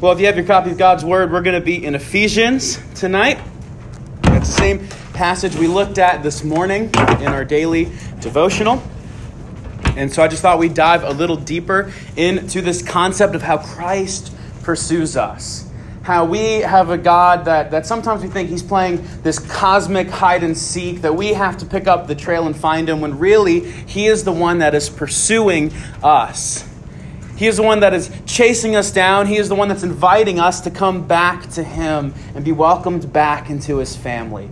Well, if you have your copy of God's Word, we're going to be in Ephesians tonight. It's the same passage we looked at this morning in our daily devotional. And so I just thought we'd dive a little deeper into this concept of how Christ pursues us. How we have a God that, that sometimes we think he's playing this cosmic hide and seek, that we have to pick up the trail and find him, when really he is the one that is pursuing us. He is the one that is chasing us down. He is the one that's inviting us to come back to Him and be welcomed back into His family.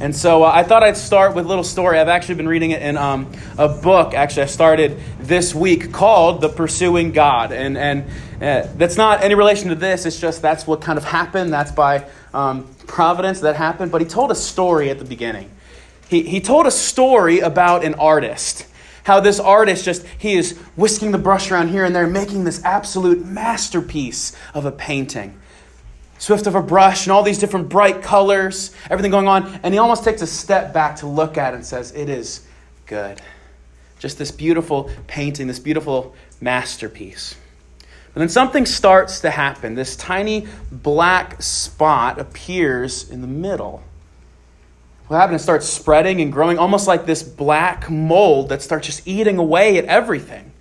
And so uh, I thought I'd start with a little story. I've actually been reading it in um, a book, actually, I started this week called The Pursuing God. And, and uh, that's not any relation to this, it's just that's what kind of happened. That's by um, providence that happened. But he told a story at the beginning. He, he told a story about an artist how this artist just, he is whisking the brush around here and there, making this absolute masterpiece of a painting. Swift of a brush and all these different bright colors, everything going on. And he almost takes a step back to look at it and says, It is good. Just this beautiful painting, this beautiful masterpiece. But then something starts to happen. This tiny black spot appears in the middle what happens? It starts spreading and growing, almost like this black mold that starts just eating away at everything.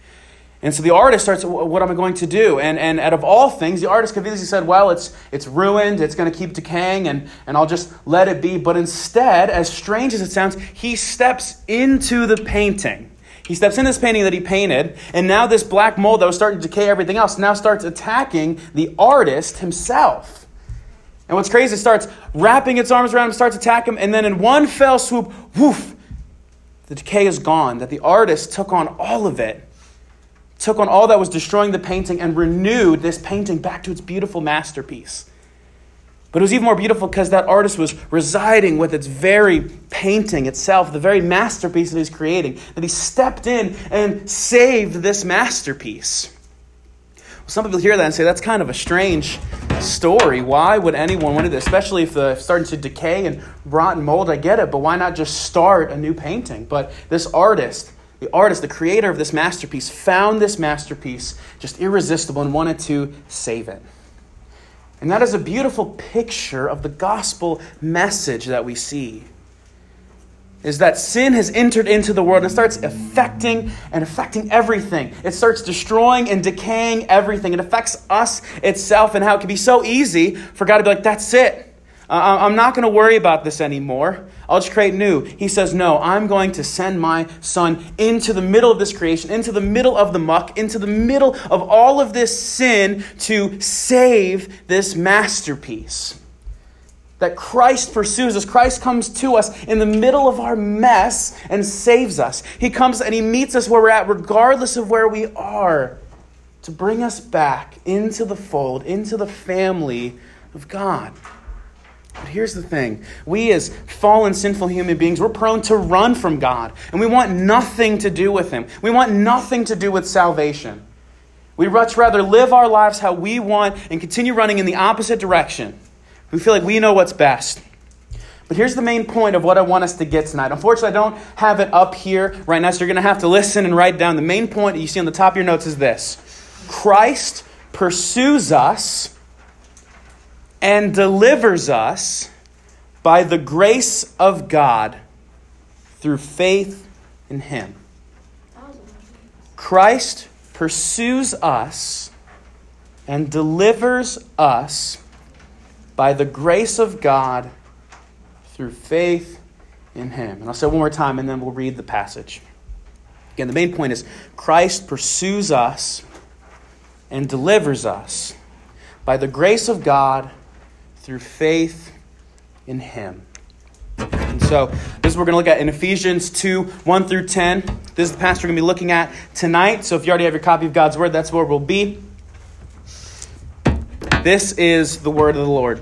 And so the artist starts, what am I going to do? And, and out of all things, the artist could easily said, well, it's, it's ruined, it's going to keep decaying, and, and I'll just let it be. But instead, as strange as it sounds, he steps into the painting. He steps in this painting that he painted, and now this black mold that was starting to decay everything else now starts attacking the artist himself. And what's crazy, it starts wrapping its arms around him, starts attacking him, and then in one fell swoop, woof, the decay is gone. That the artist took on all of it, took on all that was destroying the painting, and renewed this painting back to its beautiful masterpiece. But it was even more beautiful because that artist was residing with its very painting itself, the very masterpiece that he's creating, that he stepped in and saved this masterpiece. Some people hear that and say that's kind of a strange story. Why would anyone want to? Especially if the starting to decay and rot and mold, I get it, but why not just start a new painting? But this artist, the artist, the creator of this masterpiece, found this masterpiece just irresistible and wanted to save it. And that is a beautiful picture of the gospel message that we see is that sin has entered into the world and starts affecting and affecting everything. It starts destroying and decaying everything. It affects us itself and how it can be so easy for God to be like, that's it. I'm not going to worry about this anymore. I'll just create new. He says, No, I'm going to send my son into the middle of this creation, into the middle of the muck, into the middle of all of this sin to save this masterpiece that Christ pursues us. Christ comes to us in the middle of our mess and saves us. He comes and He meets us where we're at, regardless of where we are, to bring us back into the fold, into the family of God. But here's the thing we, as fallen, sinful human beings, we're prone to run from God, and we want nothing to do with Him. We want nothing to do with salvation. We'd much rather live our lives how we want and continue running in the opposite direction. We feel like we know what's best. But here's the main point of what I want us to get tonight. Unfortunately, I don't have it up here right now, so you're going to have to listen and write down. The main point that you see on the top of your notes is this Christ pursues us and delivers us by the grace of God through faith in Him. Christ pursues us and delivers us by the grace of God through faith in Him. And I'll say one more time and then we'll read the passage. Again, the main point is Christ pursues us and delivers us by the grace of God through faith in Him. And so, this is what we're going to look at in Ephesians 2 1 through 10. This is the passage we're going to be looking at tonight. So, if you already have your copy of God's Word, that's where we'll be. This is the Word of the Lord.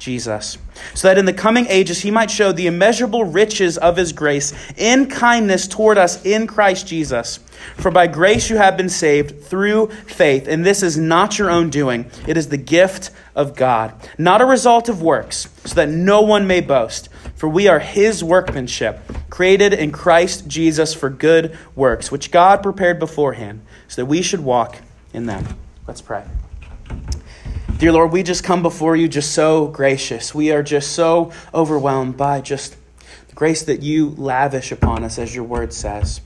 Jesus, so that in the coming ages he might show the immeasurable riches of his grace in kindness toward us in Christ Jesus. For by grace you have been saved through faith, and this is not your own doing, it is the gift of God, not a result of works, so that no one may boast. For we are his workmanship, created in Christ Jesus for good works, which God prepared beforehand, so that we should walk in them. Let's pray. Dear Lord, we just come before you just so gracious. We are just so overwhelmed by just the grace that you lavish upon us, as your word says.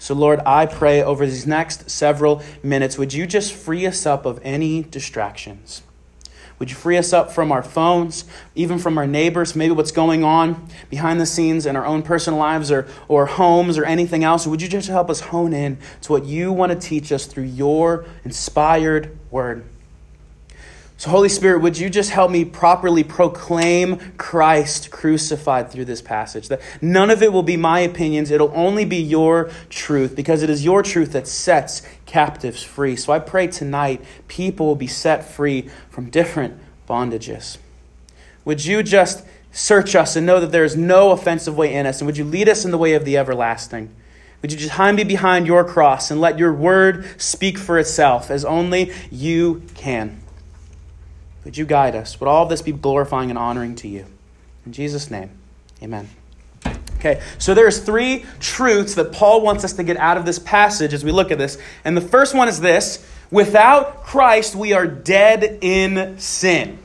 So, Lord, I pray over these next several minutes, would you just free us up of any distractions? Would you free us up from our phones, even from our neighbors, maybe what's going on behind the scenes in our own personal lives or, or homes or anything else? Would you just help us hone in to what you want to teach us through your inspired word? So, Holy Spirit, would you just help me properly proclaim Christ crucified through this passage? That none of it will be my opinions, it'll only be your truth, because it is your truth that sets captives free. So, I pray tonight people will be set free from different bondages. Would you just search us and know that there is no offensive way in us? And would you lead us in the way of the everlasting? Would you just hide me behind your cross and let your word speak for itself as only you can? Would you guide us? Would all this be glorifying and honoring to you? In Jesus' name, amen. Okay, so there's three truths that Paul wants us to get out of this passage as we look at this. And the first one is this without Christ, we are dead in sin.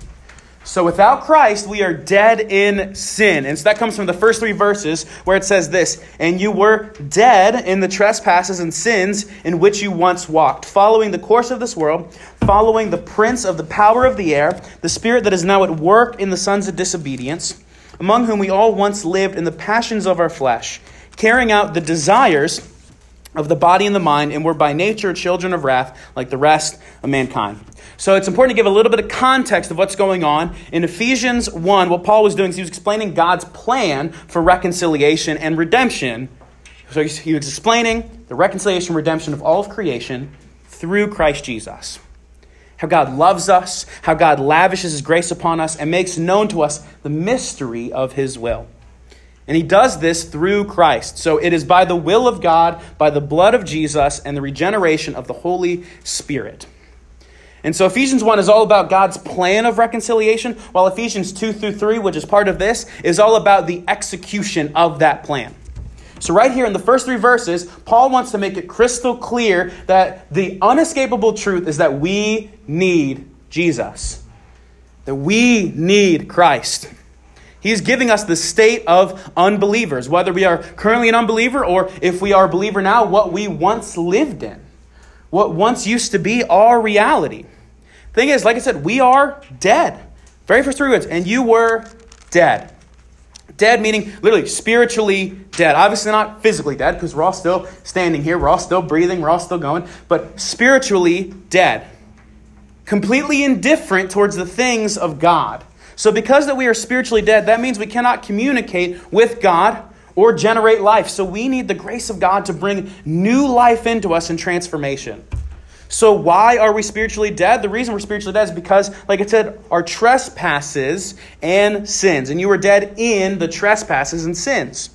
So without Christ, we are dead in sin. And so that comes from the first three verses where it says this And you were dead in the trespasses and sins in which you once walked, following the course of this world, following the prince of the power of the air, the spirit that is now at work in the sons of disobedience, among whom we all once lived in the passions of our flesh, carrying out the desires of the body and the mind, and were by nature children of wrath like the rest of mankind. So it's important to give a little bit of context of what's going on. In Ephesians 1, what Paul was doing is he was explaining God's plan for reconciliation and redemption. So he was explaining the reconciliation and redemption of all of creation through Christ Jesus. How God loves us, how God lavishes his grace upon us, and makes known to us the mystery of his will. And he does this through Christ. So it is by the will of God, by the blood of Jesus, and the regeneration of the Holy Spirit. And so Ephesians 1 is all about God's plan of reconciliation, while Ephesians 2 through 3, which is part of this, is all about the execution of that plan. So, right here in the first three verses, Paul wants to make it crystal clear that the unescapable truth is that we need Jesus, that we need Christ. He's giving us the state of unbelievers, whether we are currently an unbeliever or if we are a believer now, what we once lived in, what once used to be our reality. Thing is, like I said, we are dead. Very first three words, and you were dead. Dead meaning literally spiritually dead. Obviously, not physically dead because we're all still standing here, we're all still breathing, we're all still going, but spiritually dead. Completely indifferent towards the things of God. So, because that we are spiritually dead, that means we cannot communicate with God or generate life. So, we need the grace of God to bring new life into us and transformation. So, why are we spiritually dead? The reason we're spiritually dead is because, like I said, our trespasses and sins. And you were dead in the trespasses and sins.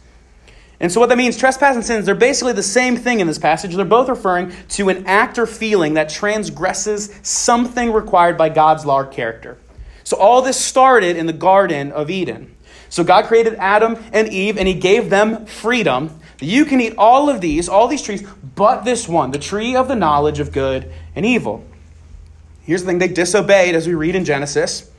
And so, what that means, trespass and sins, they're basically the same thing in this passage. They're both referring to an act or feeling that transgresses something required by God's law or character. So all this started in the Garden of Eden. So God created Adam and Eve, and He gave them freedom. You can eat all of these, all these trees, but this one, the tree of the knowledge of good and evil. Here's the thing they disobeyed, as we read in Genesis,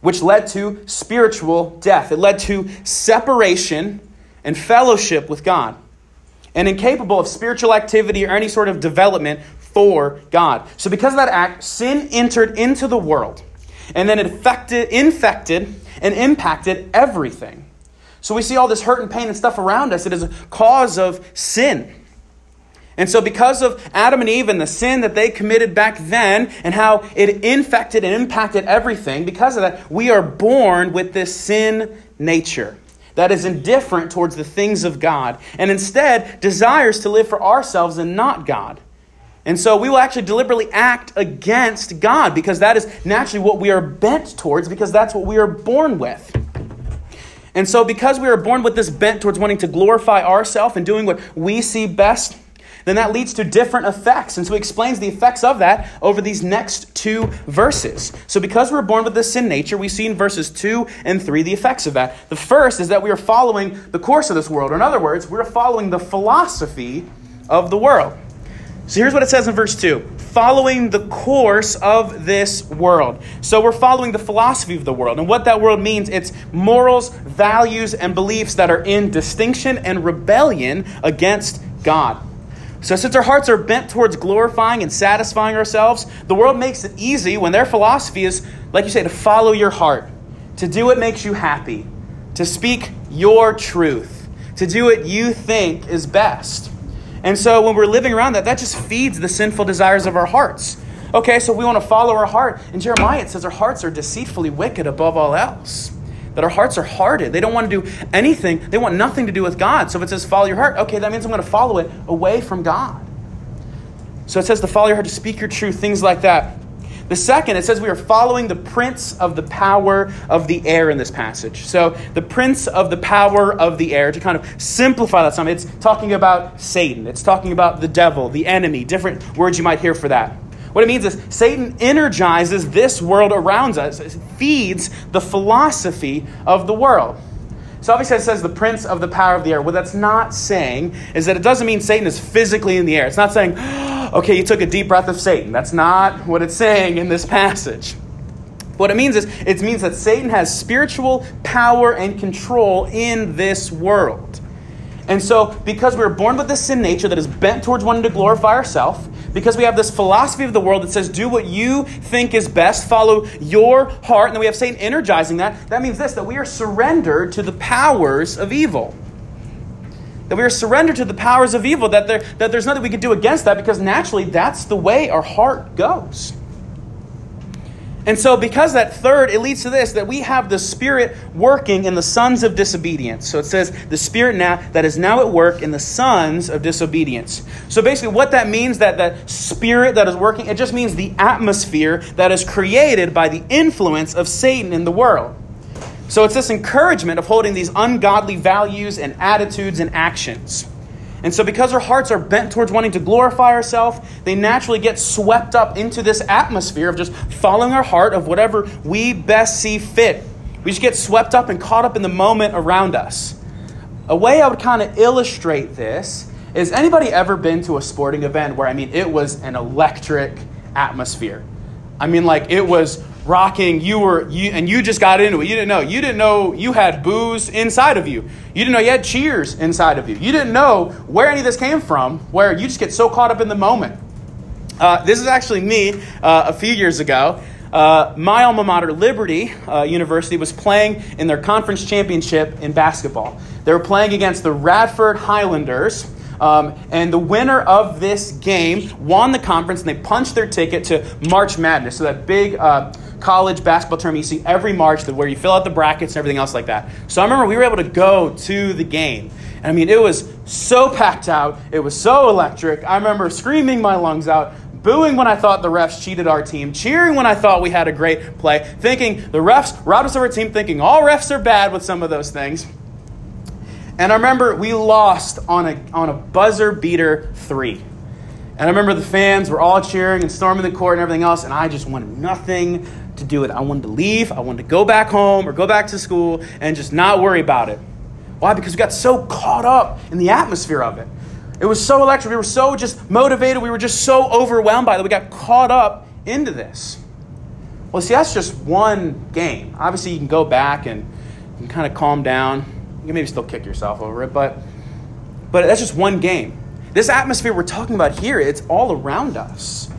which led to spiritual death. It led to separation and fellowship with God, and incapable of spiritual activity or any sort of development for God. So, because of that act, sin entered into the world. And then it affected, infected and impacted everything. So we see all this hurt and pain and stuff around us. It is a cause of sin. And so, because of Adam and Eve and the sin that they committed back then and how it infected and impacted everything, because of that, we are born with this sin nature that is indifferent towards the things of God and instead desires to live for ourselves and not God. And so we will actually deliberately act against God because that is naturally what we are bent towards because that's what we are born with. And so, because we are born with this bent towards wanting to glorify ourselves and doing what we see best, then that leads to different effects. And so he explains the effects of that over these next two verses. So, because we're born with this sin nature, we see in verses 2 and 3 the effects of that. The first is that we are following the course of this world. Or, in other words, we're following the philosophy of the world. So, here's what it says in verse 2 following the course of this world. So we're following the philosophy of the world. And what that world means, it's morals, values, and beliefs that are in distinction and rebellion against God. So, since our hearts are bent towards glorifying and satisfying ourselves, the world makes it easy when their philosophy is, like you say, to follow your heart, to do what makes you happy, to speak your truth, to do what you think is best. And so, when we're living around that, that just feeds the sinful desires of our hearts. Okay, so we want to follow our heart. In Jeremiah, it says our hearts are deceitfully wicked above all else that our hearts are hardened. They don't want to do anything, they want nothing to do with God. So if it says follow your heart, okay, that means I'm going to follow it away from God. So it says to follow your heart, to speak your truth, things like that. The second, it says we are following the prince of the power of the air in this passage. So, the prince of the power of the air, to kind of simplify that some, it's talking about Satan. It's talking about the devil, the enemy, different words you might hear for that. What it means is Satan energizes this world around us, feeds the philosophy of the world. So obviously it says the prince of the power of the air. What that's not saying is that it doesn't mean Satan is physically in the air. It's not saying, okay, you took a deep breath of Satan. That's not what it's saying in this passage. What it means is it means that Satan has spiritual power and control in this world. And so, because we are born with this sin nature that is bent towards wanting to glorify ourselves, because we have this philosophy of the world that says, do what you think is best, follow your heart, and then we have Satan energizing that, that means this that we are surrendered to the powers of evil. That we are surrendered to the powers of evil, that, there, that there's nothing we can do against that because naturally that's the way our heart goes. And so, because that third, it leads to this that we have the Spirit working in the sons of disobedience. So it says, the Spirit now that is now at work in the sons of disobedience. So basically, what that means, that that Spirit that is working, it just means the atmosphere that is created by the influence of Satan in the world. So it's this encouragement of holding these ungodly values and attitudes and actions. And so, because our hearts are bent towards wanting to glorify ourselves, they naturally get swept up into this atmosphere of just following our heart of whatever we best see fit. We just get swept up and caught up in the moment around us. A way I would kind of illustrate this is anybody ever been to a sporting event where, I mean, it was an electric atmosphere? I mean, like, it was rocking. You were you and you just got into it. You didn't know. You didn't know you had booze inside of you. You didn't know you had cheers inside of you. You didn't know where any of this came from. Where you just get so caught up in the moment. Uh, this is actually me uh, a few years ago. Uh, my alma mater, Liberty uh, University, was playing in their conference championship in basketball. They were playing against the Radford Highlanders. Um, and the winner of this game won the conference, and they punched their ticket to March Madness. So that big uh, college basketball tournament you see every March where you fill out the brackets and everything else like that. So I remember we were able to go to the game. And I mean, it was so packed out. It was so electric. I remember screaming my lungs out, booing when I thought the refs cheated our team, cheering when I thought we had a great play, thinking the refs robbed us of our team, thinking all refs are bad with some of those things. And I remember we lost on a, on a buzzer beater three. And I remember the fans were all cheering and storming the court and everything else, and I just wanted nothing to do with it. I wanted to leave. I wanted to go back home or go back to school and just not worry about it. Why? Because we got so caught up in the atmosphere of it. It was so electric. We were so just motivated. We were just so overwhelmed by it. We got caught up into this. Well, see, that's just one game. Obviously, you can go back and, and kind of calm down. You maybe still kick yourself over it, but but that's just one game. This atmosphere we're talking about here, it's all around us.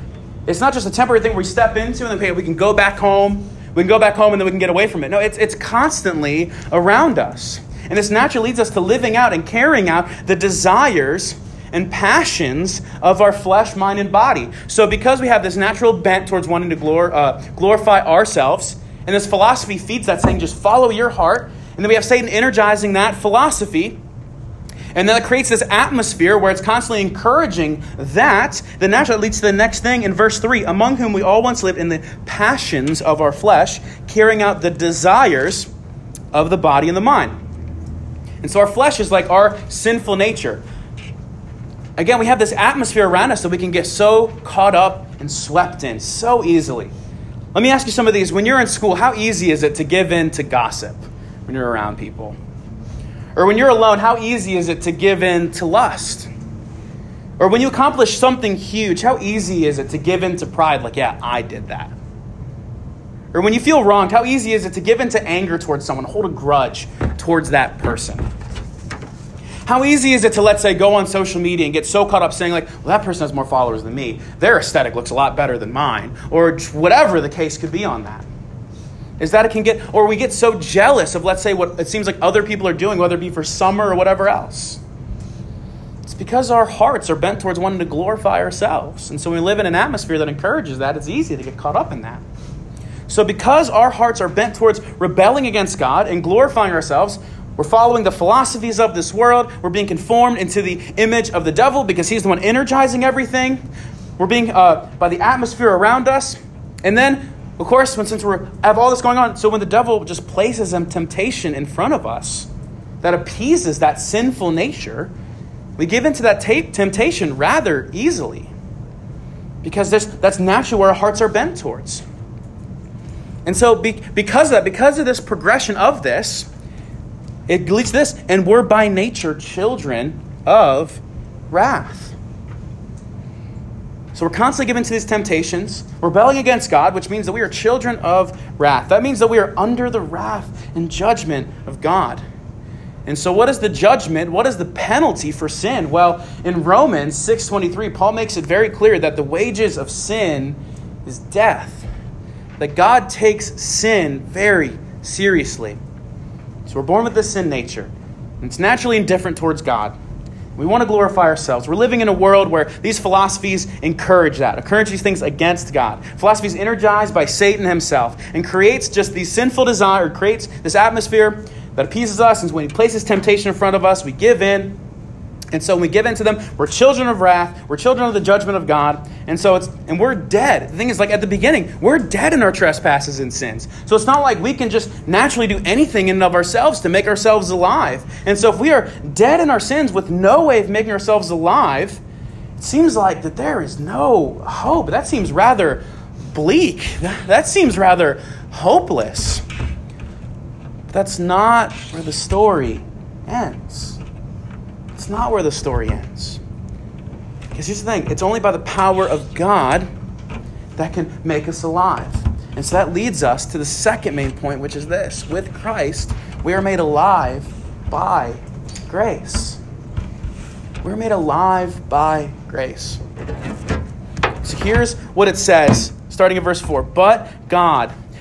It's not just a temporary thing we step into and then we can go back home. We can go back home and then we can get away from it. No, it's, it's constantly around us. And this naturally leads us to living out and carrying out the desires and passions of our flesh, mind, and body. So, because we have this natural bent towards wanting to glor- uh, glorify ourselves, and this philosophy feeds that, saying, just follow your heart, and then we have Satan energizing that philosophy. And then it creates this atmosphere where it's constantly encouraging that. Then naturally leads to the next thing in verse 3 among whom we all once lived in the passions of our flesh, carrying out the desires of the body and the mind. And so our flesh is like our sinful nature. Again, we have this atmosphere around us that we can get so caught up and swept in so easily. Let me ask you some of these. When you're in school, how easy is it to give in to gossip when you're around people? Or when you're alone, how easy is it to give in to lust? Or when you accomplish something huge, how easy is it to give in to pride? Like, yeah, I did that. Or when you feel wronged, how easy is it to give in to anger towards someone, hold a grudge towards that person? How easy is it to, let's say, go on social media and get so caught up saying, like, well, that person has more followers than me. Their aesthetic looks a lot better than mine. Or whatever the case could be on that. Is that it can get, or we get so jealous of, let's say, what it seems like other people are doing, whether it be for summer or whatever else. It's because our hearts are bent towards wanting to glorify ourselves. And so we live in an atmosphere that encourages that, it's easy to get caught up in that. So because our hearts are bent towards rebelling against God and glorifying ourselves, we're following the philosophies of this world. We're being conformed into the image of the devil because he's the one energizing everything. We're being uh, by the atmosphere around us. And then of course, when, since we have all this going on, so when the devil just places a temptation in front of us that appeases that sinful nature, we give into that t- temptation rather easily because that's naturally where our hearts are bent towards. And so, be, because of that, because of this progression of this, it leads to this, and we're by nature children of wrath. So we're constantly given to these temptations, rebelling against God, which means that we are children of wrath. That means that we are under the wrath and judgment of God. And so what is the judgment? What is the penalty for sin? Well, in Romans 6:23, Paul makes it very clear that the wages of sin is death. That God takes sin very seriously. So we're born with this sin nature. And it's naturally indifferent towards God. We want to glorify ourselves. We're living in a world where these philosophies encourage that, encourage these things against God. Philosophy is energized by Satan himself and creates just these sinful desire, or creates this atmosphere that appeases us. And when he places temptation in front of us, we give in and so when we give in to them, we're children of wrath, we're children of the judgment of God, and so it's and we're dead. The thing is, like at the beginning, we're dead in our trespasses and sins. So it's not like we can just naturally do anything in and of ourselves to make ourselves alive. And so if we are dead in our sins with no way of making ourselves alive, it seems like that there is no hope. That seems rather bleak. That seems rather hopeless. That's not where the story ends. It's not where the story ends. Because here's the thing it's only by the power of God that can make us alive. And so that leads us to the second main point, which is this with Christ, we are made alive by grace. We're made alive by grace. So here's what it says, starting in verse 4 But God,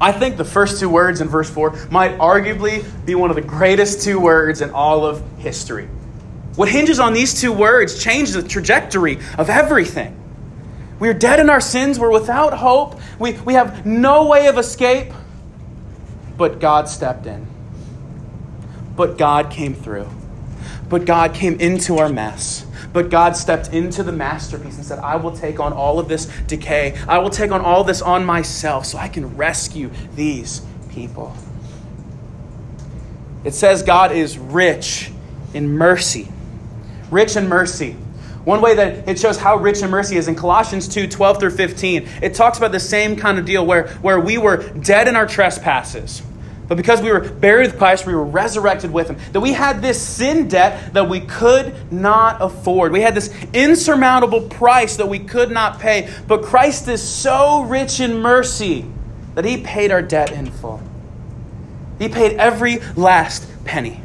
I think the first two words in verse 4 might arguably be one of the greatest two words in all of history. What hinges on these two words changes the trajectory of everything. We are dead in our sins, we're without hope, we, we have no way of escape, but God stepped in. But God came through. But God came into our mess. But God stepped into the masterpiece and said, I will take on all of this decay. I will take on all this on myself so I can rescue these people. It says God is rich in mercy. Rich in mercy. One way that it shows how rich in mercy is in Colossians 2 12 through 15. It talks about the same kind of deal where, where we were dead in our trespasses. But because we were buried with Christ, we were resurrected with him. That we had this sin debt that we could not afford. We had this insurmountable price that we could not pay. But Christ is so rich in mercy that he paid our debt in full. He paid every last penny.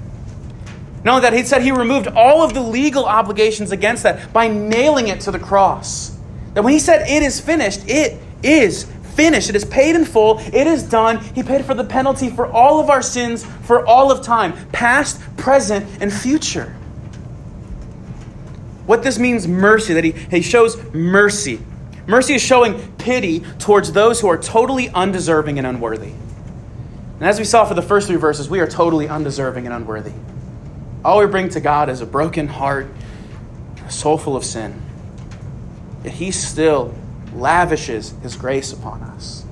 Only that, he said he removed all of the legal obligations against that by nailing it to the cross. That when he said it is finished, it is finished. It is paid in full. It is done. He paid for the penalty for all of our sins for all of time, past, present, and future. What this means, mercy, that he, he shows mercy. Mercy is showing pity towards those who are totally undeserving and unworthy. And as we saw for the first three verses, we are totally undeserving and unworthy. All we bring to God is a broken heart, a soul full of sin. Yet He still lavishes His grace upon us.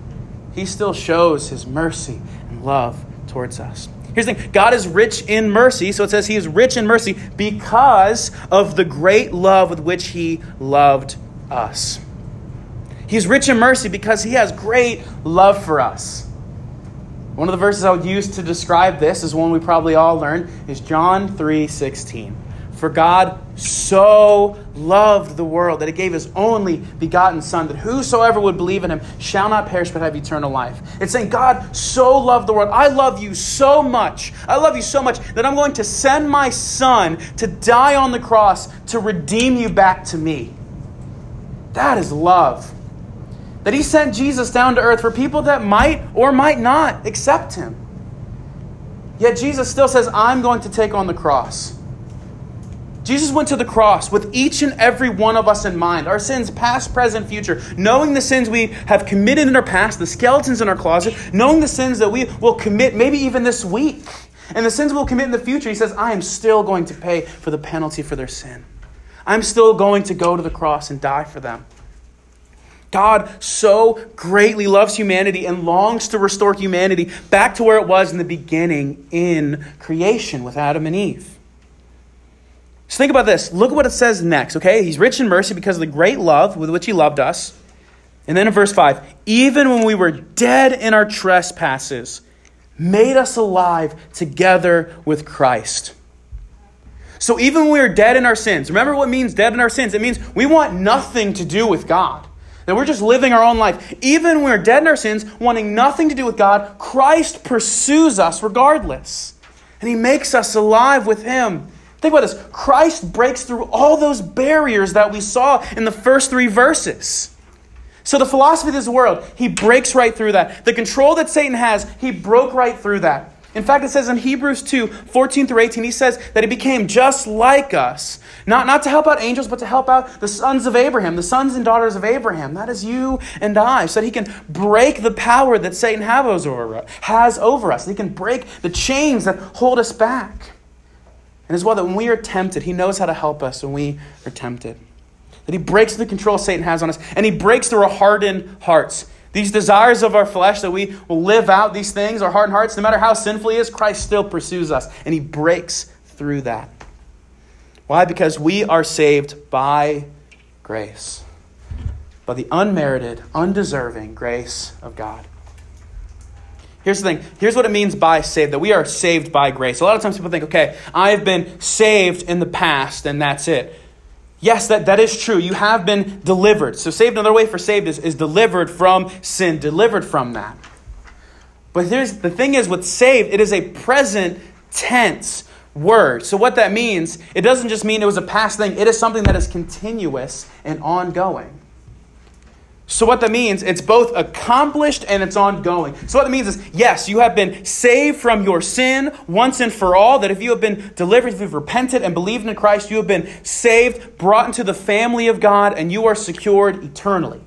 He still shows His mercy and love towards us. Here's the thing God is rich in mercy, so it says He is rich in mercy because of the great love with which He loved us. He's rich in mercy because He has great love for us. One of the verses I would use to describe this is one we probably all learned is John 3:16. For God so loved the world that he gave his only begotten son that whosoever would believe in him shall not perish but have eternal life. It's saying God so loved the world. I love you so much. I love you so much that I'm going to send my son to die on the cross to redeem you back to me. That is love that he sent Jesus down to earth for people that might or might not accept him. Yet Jesus still says, I'm going to take on the cross. Jesus went to the cross with each and every one of us in mind, our sins, past, present, future, knowing the sins we have committed in our past, the skeletons in our closet, knowing the sins that we will commit maybe even this week, and the sins we'll commit in the future. He says, I am still going to pay for the penalty for their sin. I'm still going to go to the cross and die for them. God so greatly loves humanity and longs to restore humanity back to where it was in the beginning in creation with Adam and Eve. So think about this. Look at what it says next, okay? He's rich in mercy because of the great love with which he loved us. And then in verse 5, even when we were dead in our trespasses, made us alive together with Christ. So even when we are dead in our sins, remember what means dead in our sins? It means we want nothing to do with God. That we're just living our own life. Even when we're dead in our sins, wanting nothing to do with God, Christ pursues us regardless. And he makes us alive with him. Think about this Christ breaks through all those barriers that we saw in the first three verses. So, the philosophy of this world, he breaks right through that. The control that Satan has, he broke right through that. In fact, it says in Hebrews 2 14 through 18, he says that he became just like us. Not, not to help out angels, but to help out the sons of Abraham, the sons and daughters of Abraham. That is you and I, so that he can break the power that Satan has over, has over us. He can break the chains that hold us back. And as well, that when we are tempted, he knows how to help us when we are tempted. That he breaks the control Satan has on us, and he breaks through our hardened hearts. These desires of our flesh that we will live out these things, our hardened hearts, no matter how sinful he is, Christ still pursues us and he breaks through that. Why? Because we are saved by grace, by the unmerited, undeserving grace of God. Here's the thing. Here's what it means by saved that we are saved by grace. A lot of times people think, okay, I've been saved in the past and that's it. Yes, that, that is true. You have been delivered. So, saved, another way for saved is, is delivered from sin, delivered from that. But here's the thing is with saved, it is a present tense word. So, what that means, it doesn't just mean it was a past thing, it is something that is continuous and ongoing. So, what that means, it's both accomplished and it's ongoing. So, what that means is, yes, you have been saved from your sin once and for all. That if you have been delivered, if you've repented and believed in Christ, you have been saved, brought into the family of God, and you are secured eternally.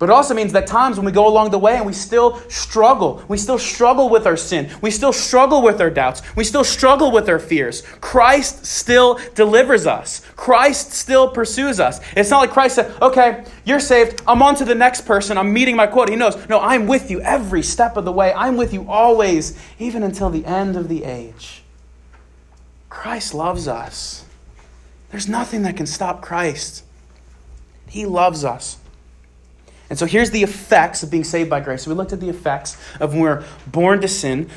But it also means that times when we go along the way and we still struggle, we still struggle with our sin, we still struggle with our doubts, we still struggle with our fears, Christ still delivers us. Christ still pursues us. It's not like Christ said, okay, you're saved, I'm on to the next person, I'm meeting my quota. He knows, no, I'm with you every step of the way, I'm with you always, even until the end of the age. Christ loves us. There's nothing that can stop Christ. He loves us. And so here's the effects of being saved by grace. So we looked at the effects of when we're born to sin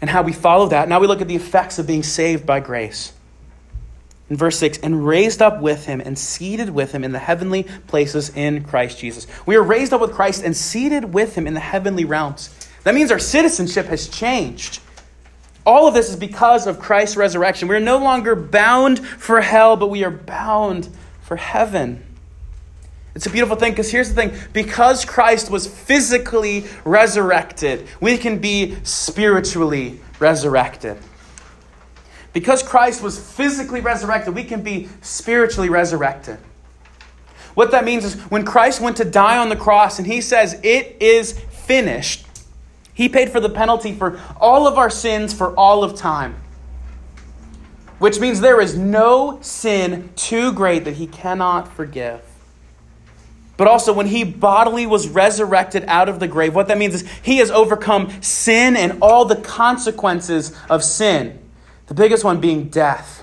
and how we follow that. Now we look at the effects of being saved by grace. In verse 6, and raised up with him and seated with him in the heavenly places in Christ Jesus. We are raised up with Christ and seated with him in the heavenly realms. That means our citizenship has changed. All of this is because of Christ's resurrection. We are no longer bound for hell, but we are bound for heaven. It's a beautiful thing because here's the thing because Christ was physically resurrected, we can be spiritually resurrected. Because Christ was physically resurrected, we can be spiritually resurrected. What that means is when Christ went to die on the cross and he says, It is finished, he paid for the penalty for all of our sins for all of time. Which means there is no sin too great that he cannot forgive. But also, when he bodily was resurrected out of the grave, what that means is he has overcome sin and all the consequences of sin. The biggest one being death,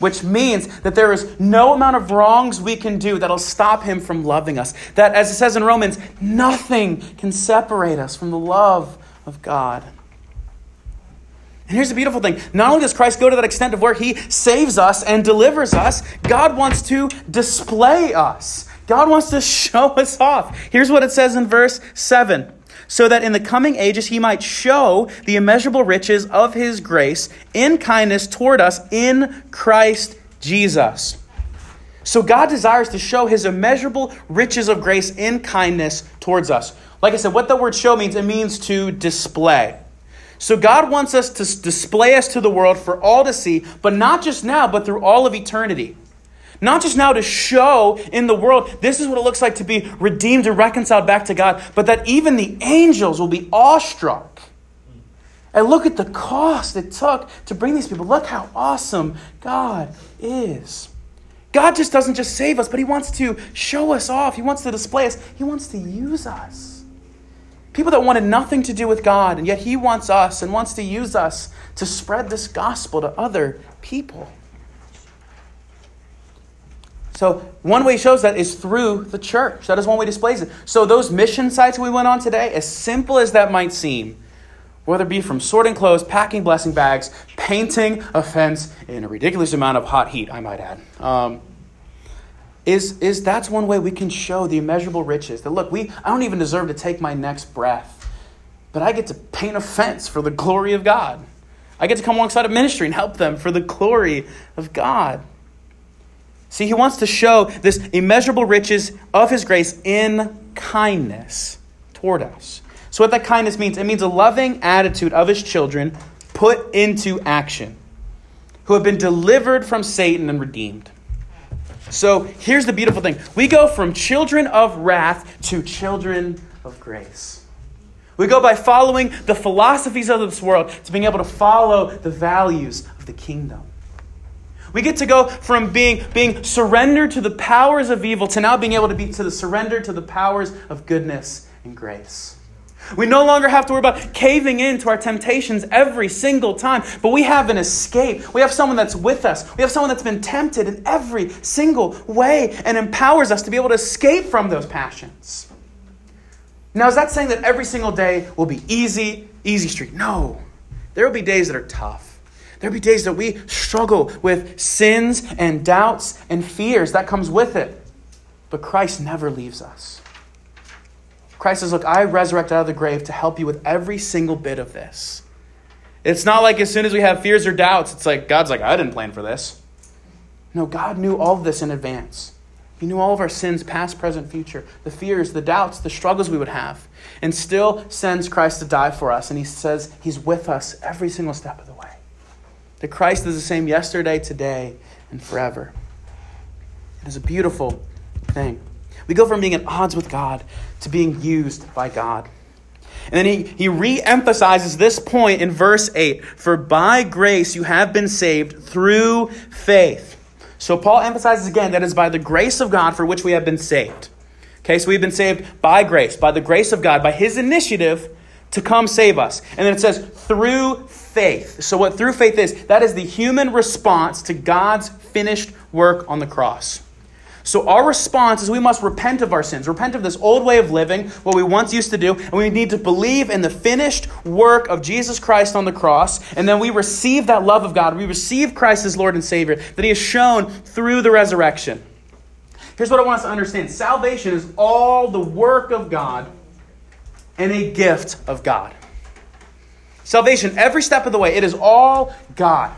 which means that there is no amount of wrongs we can do that'll stop him from loving us. That, as it says in Romans, nothing can separate us from the love of God. And here's the beautiful thing not only does Christ go to that extent of where he saves us and delivers us, God wants to display us. God wants to show us off. Here's what it says in verse 7 so that in the coming ages he might show the immeasurable riches of his grace in kindness toward us in Christ Jesus. So God desires to show his immeasurable riches of grace in kindness towards us. Like I said, what the word show means, it means to display. So God wants us to display us to the world for all to see, but not just now, but through all of eternity. Not just now to show in the world, this is what it looks like to be redeemed and reconciled back to God, but that even the angels will be awestruck. And look at the cost it took to bring these people. Look how awesome God is. God just doesn't just save us, but He wants to show us off. He wants to display us. He wants to use us. People that wanted nothing to do with God, and yet He wants us and wants to use us to spread this gospel to other people. So, one way he shows that is through the church. That is one way he displays it. So, those mission sites we went on today, as simple as that might seem, whether it be from sorting clothes, packing blessing bags, painting a fence in a ridiculous amount of hot heat, I might add, um, is, is that's one way we can show the immeasurable riches. That look, we, I don't even deserve to take my next breath, but I get to paint a fence for the glory of God. I get to come alongside a ministry and help them for the glory of God. See, he wants to show this immeasurable riches of his grace in kindness toward us. So, what that kindness means, it means a loving attitude of his children put into action, who have been delivered from Satan and redeemed. So, here's the beautiful thing we go from children of wrath to children of grace. We go by following the philosophies of this world to being able to follow the values of the kingdom. We get to go from being, being surrendered to the powers of evil to now being able to be to the surrender to the powers of goodness and grace. We no longer have to worry about caving into our temptations every single time, but we have an escape. We have someone that's with us. We have someone that's been tempted in every single way and empowers us to be able to escape from those passions. Now, is that saying that every single day will be easy, easy street? No. There will be days that are tough. There'll be days that we struggle with sins and doubts and fears that comes with it. But Christ never leaves us. Christ says, Look, I resurrected out of the grave to help you with every single bit of this. It's not like as soon as we have fears or doubts, it's like God's like, I didn't plan for this. No, God knew all of this in advance. He knew all of our sins, past, present, future, the fears, the doubts, the struggles we would have, and still sends Christ to die for us. And He says He's with us every single step of the way. That Christ is the same yesterday, today, and forever. It is a beautiful thing. We go from being at odds with God to being used by God. And then he, he re emphasizes this point in verse 8 For by grace you have been saved through faith. So Paul emphasizes again that it is by the grace of God for which we have been saved. Okay, so we've been saved by grace, by the grace of God, by his initiative to come save us. And then it says, through faith. So, what through faith is, that is the human response to God's finished work on the cross. So, our response is we must repent of our sins, repent of this old way of living, what we once used to do, and we need to believe in the finished work of Jesus Christ on the cross, and then we receive that love of God. We receive Christ as Lord and Savior that He has shown through the resurrection. Here's what I want us to understand salvation is all the work of God and a gift of God. Salvation, every step of the way, it is all God.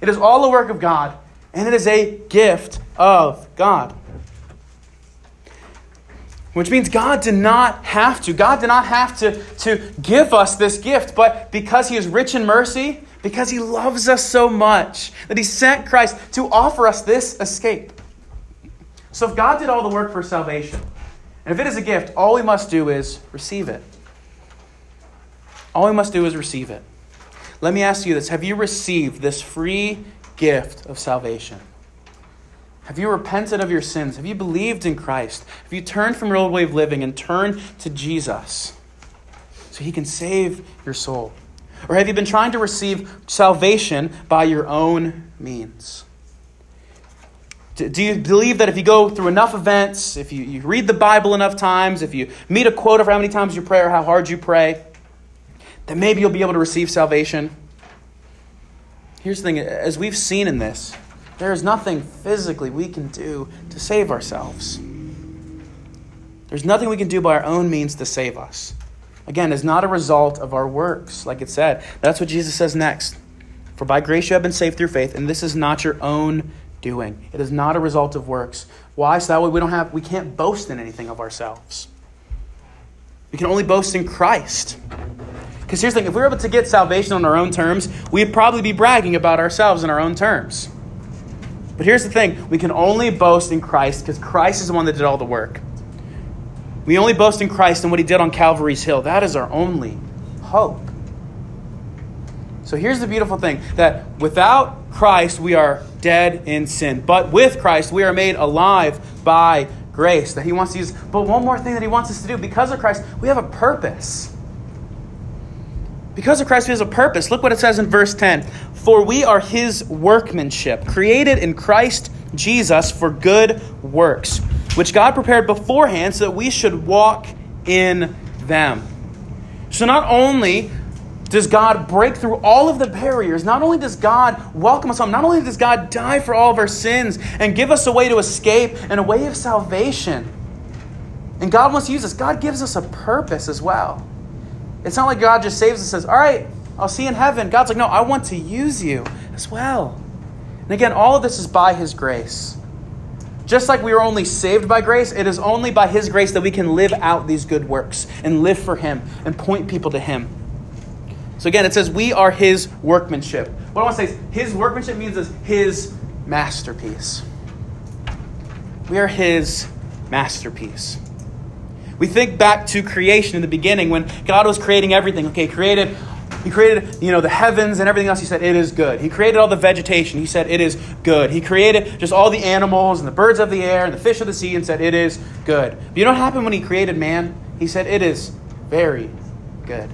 It is all the work of God, and it is a gift of God. Which means God did not have to. God did not have to, to give us this gift, but because He is rich in mercy, because He loves us so much, that He sent Christ to offer us this escape. So if God did all the work for salvation, and if it is a gift, all we must do is receive it. All we must do is receive it. Let me ask you this Have you received this free gift of salvation? Have you repented of your sins? Have you believed in Christ? Have you turned from your old way of living and turned to Jesus so he can save your soul? Or have you been trying to receive salvation by your own means? Do you believe that if you go through enough events, if you, you read the Bible enough times, if you meet a quota for how many times you pray or how hard you pray, that maybe you'll be able to receive salvation? Here's the thing as we've seen in this, there is nothing physically we can do to save ourselves. There's nothing we can do by our own means to save us. Again, it's not a result of our works, like it said. That's what Jesus says next. For by grace you have been saved through faith, and this is not your own doing. It is not a result of works. Why? So that way we don't have we can't boast in anything of ourselves. We can only boast in Christ. Because here's the thing if we were able to get salvation on our own terms, we'd probably be bragging about ourselves in our own terms. But here's the thing we can only boast in Christ because Christ is the one that did all the work. We only boast in Christ and what he did on Calvary's Hill. That is our only hope. So here's the beautiful thing that without Christ, we are dead in sin. But with Christ, we are made alive by grace. That he wants to use. But one more thing that he wants us to do because of Christ, we have a purpose. Because of Christ, we have a purpose. Look what it says in verse 10 For we are his workmanship, created in Christ Jesus for good works, which God prepared beforehand so that we should walk in them. So not only does God break through all of the barriers. Not only does God welcome us home, not only does God die for all of our sins and give us a way to escape and a way of salvation. And God wants to use us. God gives us a purpose as well. It's not like God just saves us and says, All right, I'll see you in heaven. God's like, No, I want to use you as well. And again, all of this is by His grace. Just like we are only saved by grace, it is only by His grace that we can live out these good works and live for Him and point people to Him. So again, it says we are His workmanship. What I want to say is His workmanship means is His masterpiece. We are His masterpiece. We think back to creation in the beginning when God was creating everything. Okay, created he created, you know, the heavens and everything else. He said, it is good. He created all the vegetation. He said, it is good. He created just all the animals and the birds of the air and the fish of the sea and said, it is good. But you know what happened when he created man? He said, it is very good.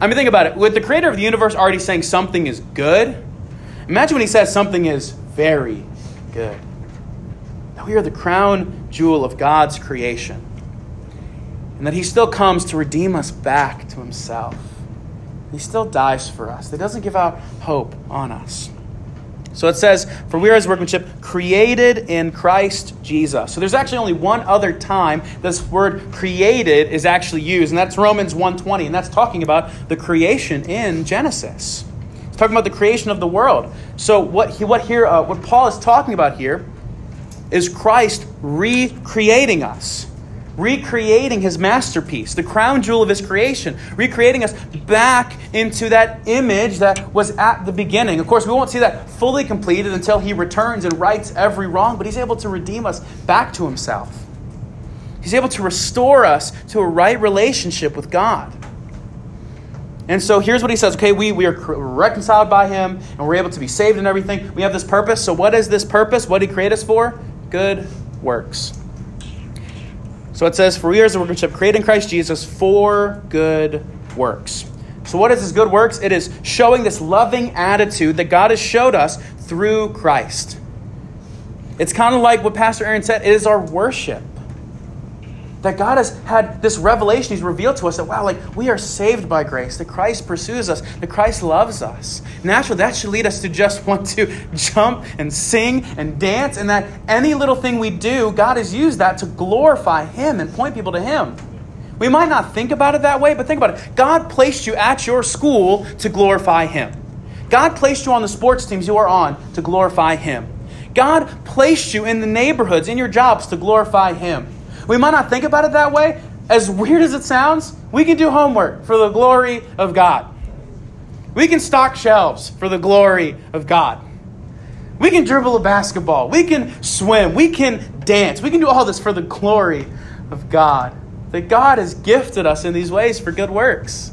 I mean, think about it. With the creator of the universe already saying something is good, imagine when he says something is very good. Now, we are the crown jewel of God's creation and that he still comes to redeem us back to himself. He still dies for us. He doesn't give out hope on us. So it says, For we are his workmanship, created in Christ Jesus. So there's actually only one other time this word created is actually used, and that's Romans 1.20, and that's talking about the creation in Genesis. It's talking about the creation of the world. So what, he, what, here, uh, what Paul is talking about here is Christ recreating us recreating his masterpiece, the crown jewel of his creation, recreating us back into that image that was at the beginning. Of course, we won't see that fully completed until he returns and rights every wrong, but he's able to redeem us back to himself. He's able to restore us to a right relationship with God. And so here's what he says okay, we, we are reconciled by him and we're able to be saved and everything. We have this purpose. So, what is this purpose? What did he create us for? Good works. So it says, For we are the workmanship created in Christ Jesus for good works. So, what is this good works? It is showing this loving attitude that God has showed us through Christ. It's kind of like what Pastor Aaron said it is our worship. That God has had this revelation, He's revealed to us that, wow, like we are saved by grace, that Christ pursues us, that Christ loves us. Naturally, that should lead us to just want to jump and sing and dance, and that any little thing we do, God has used that to glorify Him and point people to Him. We might not think about it that way, but think about it. God placed you at your school to glorify Him. God placed you on the sports teams you are on to glorify Him. God placed you in the neighborhoods, in your jobs to glorify Him. We might not think about it that way. As weird as it sounds, we can do homework for the glory of God. We can stock shelves for the glory of God. We can dribble a basketball. We can swim. We can dance. We can do all this for the glory of God. That God has gifted us in these ways for good works.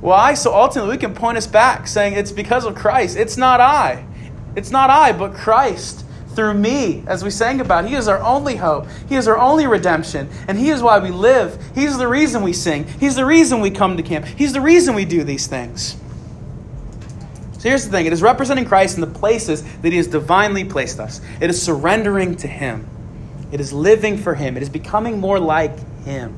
Why? So ultimately we can point us back saying it's because of Christ. It's not I. It's not I, but Christ through me, as we sang about. He is our only hope. He is our only redemption. And He is why we live. He's the reason we sing. He's the reason we come to camp. He's the reason we do these things. So here's the thing it is representing Christ in the places that He has divinely placed us, it is surrendering to Him, it is living for Him, it is becoming more like Him.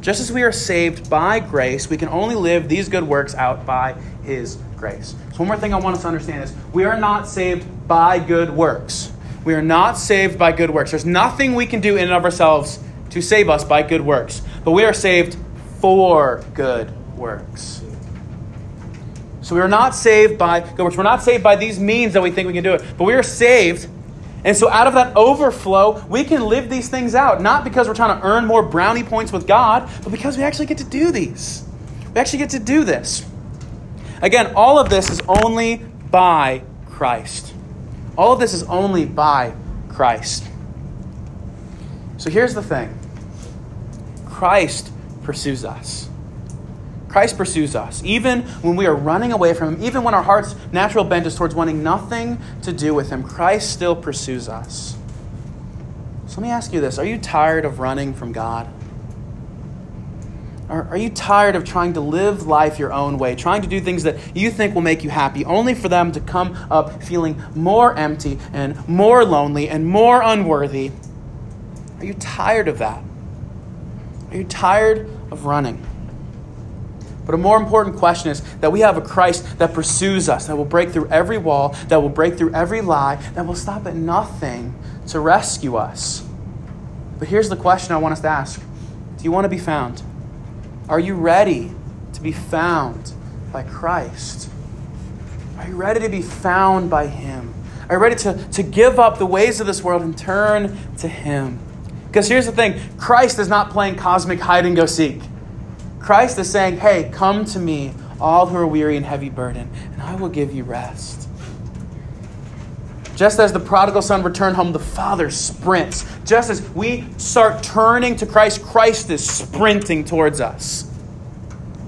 Just as we are saved by grace, we can only live these good works out by His grace. So, one more thing I want us to understand is we are not saved by good works. We are not saved by good works. There's nothing we can do in and of ourselves to save us by good works. But we are saved for good works. So we are not saved by good works. We're not saved by these means that we think we can do it. But we are saved. And so out of that overflow, we can live these things out. Not because we're trying to earn more brownie points with God, but because we actually get to do these. We actually get to do this. Again, all of this is only by Christ. All of this is only by Christ. So here's the thing Christ pursues us. Christ pursues us. Even when we are running away from Him, even when our heart's natural bent is towards wanting nothing to do with Him, Christ still pursues us. So let me ask you this Are you tired of running from God? Are, are you tired of trying to live life your own way, trying to do things that you think will make you happy, only for them to come up feeling more empty and more lonely and more unworthy? Are you tired of that? Are you tired of running? But a more important question is that we have a Christ that pursues us, that will break through every wall, that will break through every lie, that will stop at nothing to rescue us. But here's the question I want us to ask Do you want to be found? Are you ready to be found by Christ? Are you ready to be found by Him? Are you ready to, to give up the ways of this world and turn to Him? Because here's the thing Christ is not playing cosmic hide and go seek. Christ is saying, Hey, come to me, all who are weary and heavy burden, and I will give you rest. Just as the prodigal son returned home, the father sprints. Just as we start turning to Christ, Christ is sprinting towards us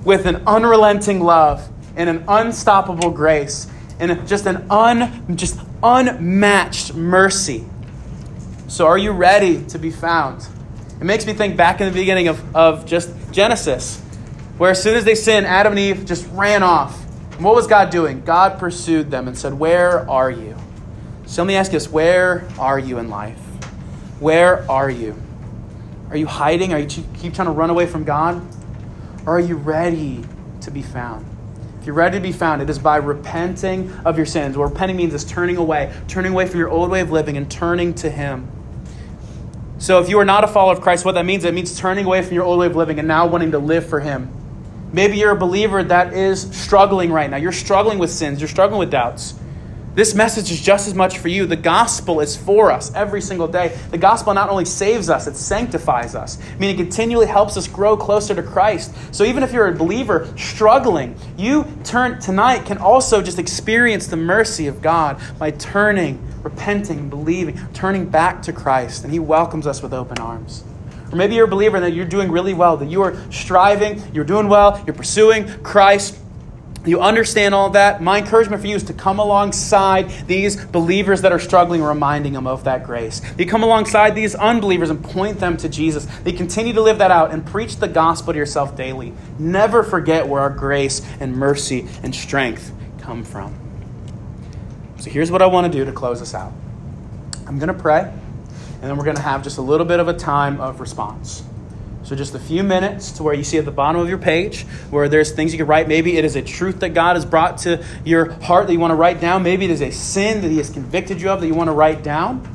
with an unrelenting love and an unstoppable grace and just an un, just unmatched mercy. So, are you ready to be found? It makes me think back in the beginning of, of just Genesis, where as soon as they sinned, Adam and Eve just ran off. And what was God doing? God pursued them and said, Where are you? So let me ask you this where are you in life? Where are you? Are you hiding? Are you keep trying to run away from God? Or are you ready to be found? If you're ready to be found, it is by repenting of your sins. What repenting means is turning away, turning away from your old way of living and turning to Him. So if you are not a follower of Christ, what that means, it means turning away from your old way of living and now wanting to live for Him. Maybe you're a believer that is struggling right now. You're struggling with sins, you're struggling with doubts. This message is just as much for you. The gospel is for us every single day. The gospel not only saves us, it sanctifies us, meaning it continually helps us grow closer to Christ. So even if you're a believer struggling, you turn tonight can also just experience the mercy of God by turning, repenting, believing, turning back to Christ, and He welcomes us with open arms. Or maybe you're a believer that you're doing really well, that you are striving, you're doing well, you're pursuing Christ you understand all that, my encouragement for you is to come alongside these believers that are struggling, reminding them of that grace. You come alongside these unbelievers and point them to Jesus. They continue to live that out and preach the gospel to yourself daily. Never forget where our grace and mercy and strength come from. So here's what I want to do to close us out. I'm going to pray, and then we're going to have just a little bit of a time of response. So, just a few minutes to where you see at the bottom of your page where there's things you can write. Maybe it is a truth that God has brought to your heart that you want to write down. Maybe it is a sin that He has convicted you of that you want to write down.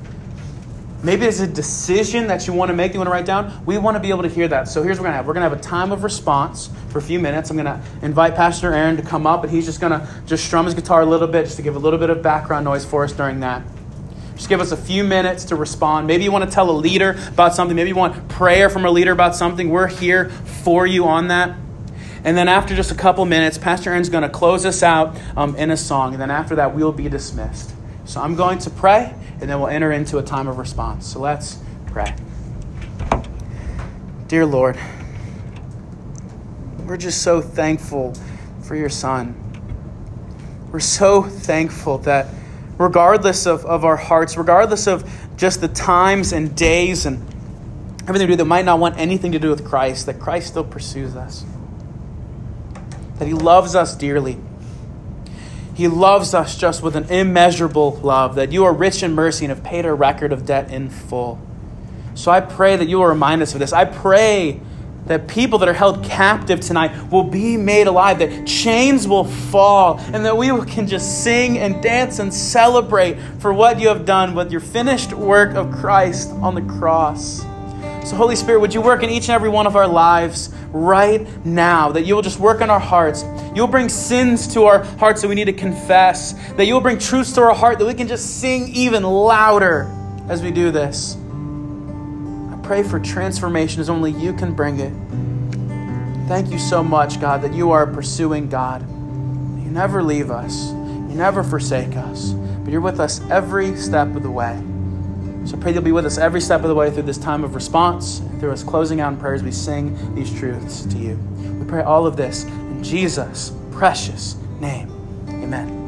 Maybe it's a decision that you want to make, that you want to write down. We want to be able to hear that. So here's what we're going to have. We're going to have a time of response for a few minutes. I'm going to invite Pastor Aaron to come up, and he's just going to just strum his guitar a little bit, just to give a little bit of background noise for us during that. Just give us a few minutes to respond. Maybe you want to tell a leader about something. Maybe you want prayer from a leader about something. We're here for you on that. And then after just a couple minutes, Pastor Aaron's going to close us out um, in a song. And then after that, we'll be dismissed. So I'm going to pray, and then we'll enter into a time of response. So let's pray. Dear Lord, we're just so thankful for your Son. We're so thankful that regardless of, of our hearts, regardless of just the times and days and everything we do that might not want anything to do with Christ, that Christ still pursues us. That He loves us dearly. He loves us just with an immeasurable love, that you are rich in mercy and have paid a record of debt in full. So I pray that you will remind us of this. I pray that people that are held captive tonight will be made alive, that chains will fall, and that we can just sing and dance and celebrate for what you have done with your finished work of Christ on the cross. So, Holy Spirit, would you work in each and every one of our lives right now? That you will just work in our hearts. You'll bring sins to our hearts that we need to confess. That you will bring truths to our heart that we can just sing even louder as we do this pray for transformation as only you can bring it. Thank you so much, God, that you are a pursuing God. You never leave us, you never forsake us, but you're with us every step of the way. So pray you'll be with us every step of the way through this time of response, through us closing out in prayers. We sing these truths to you. We pray all of this in Jesus' precious name. Amen.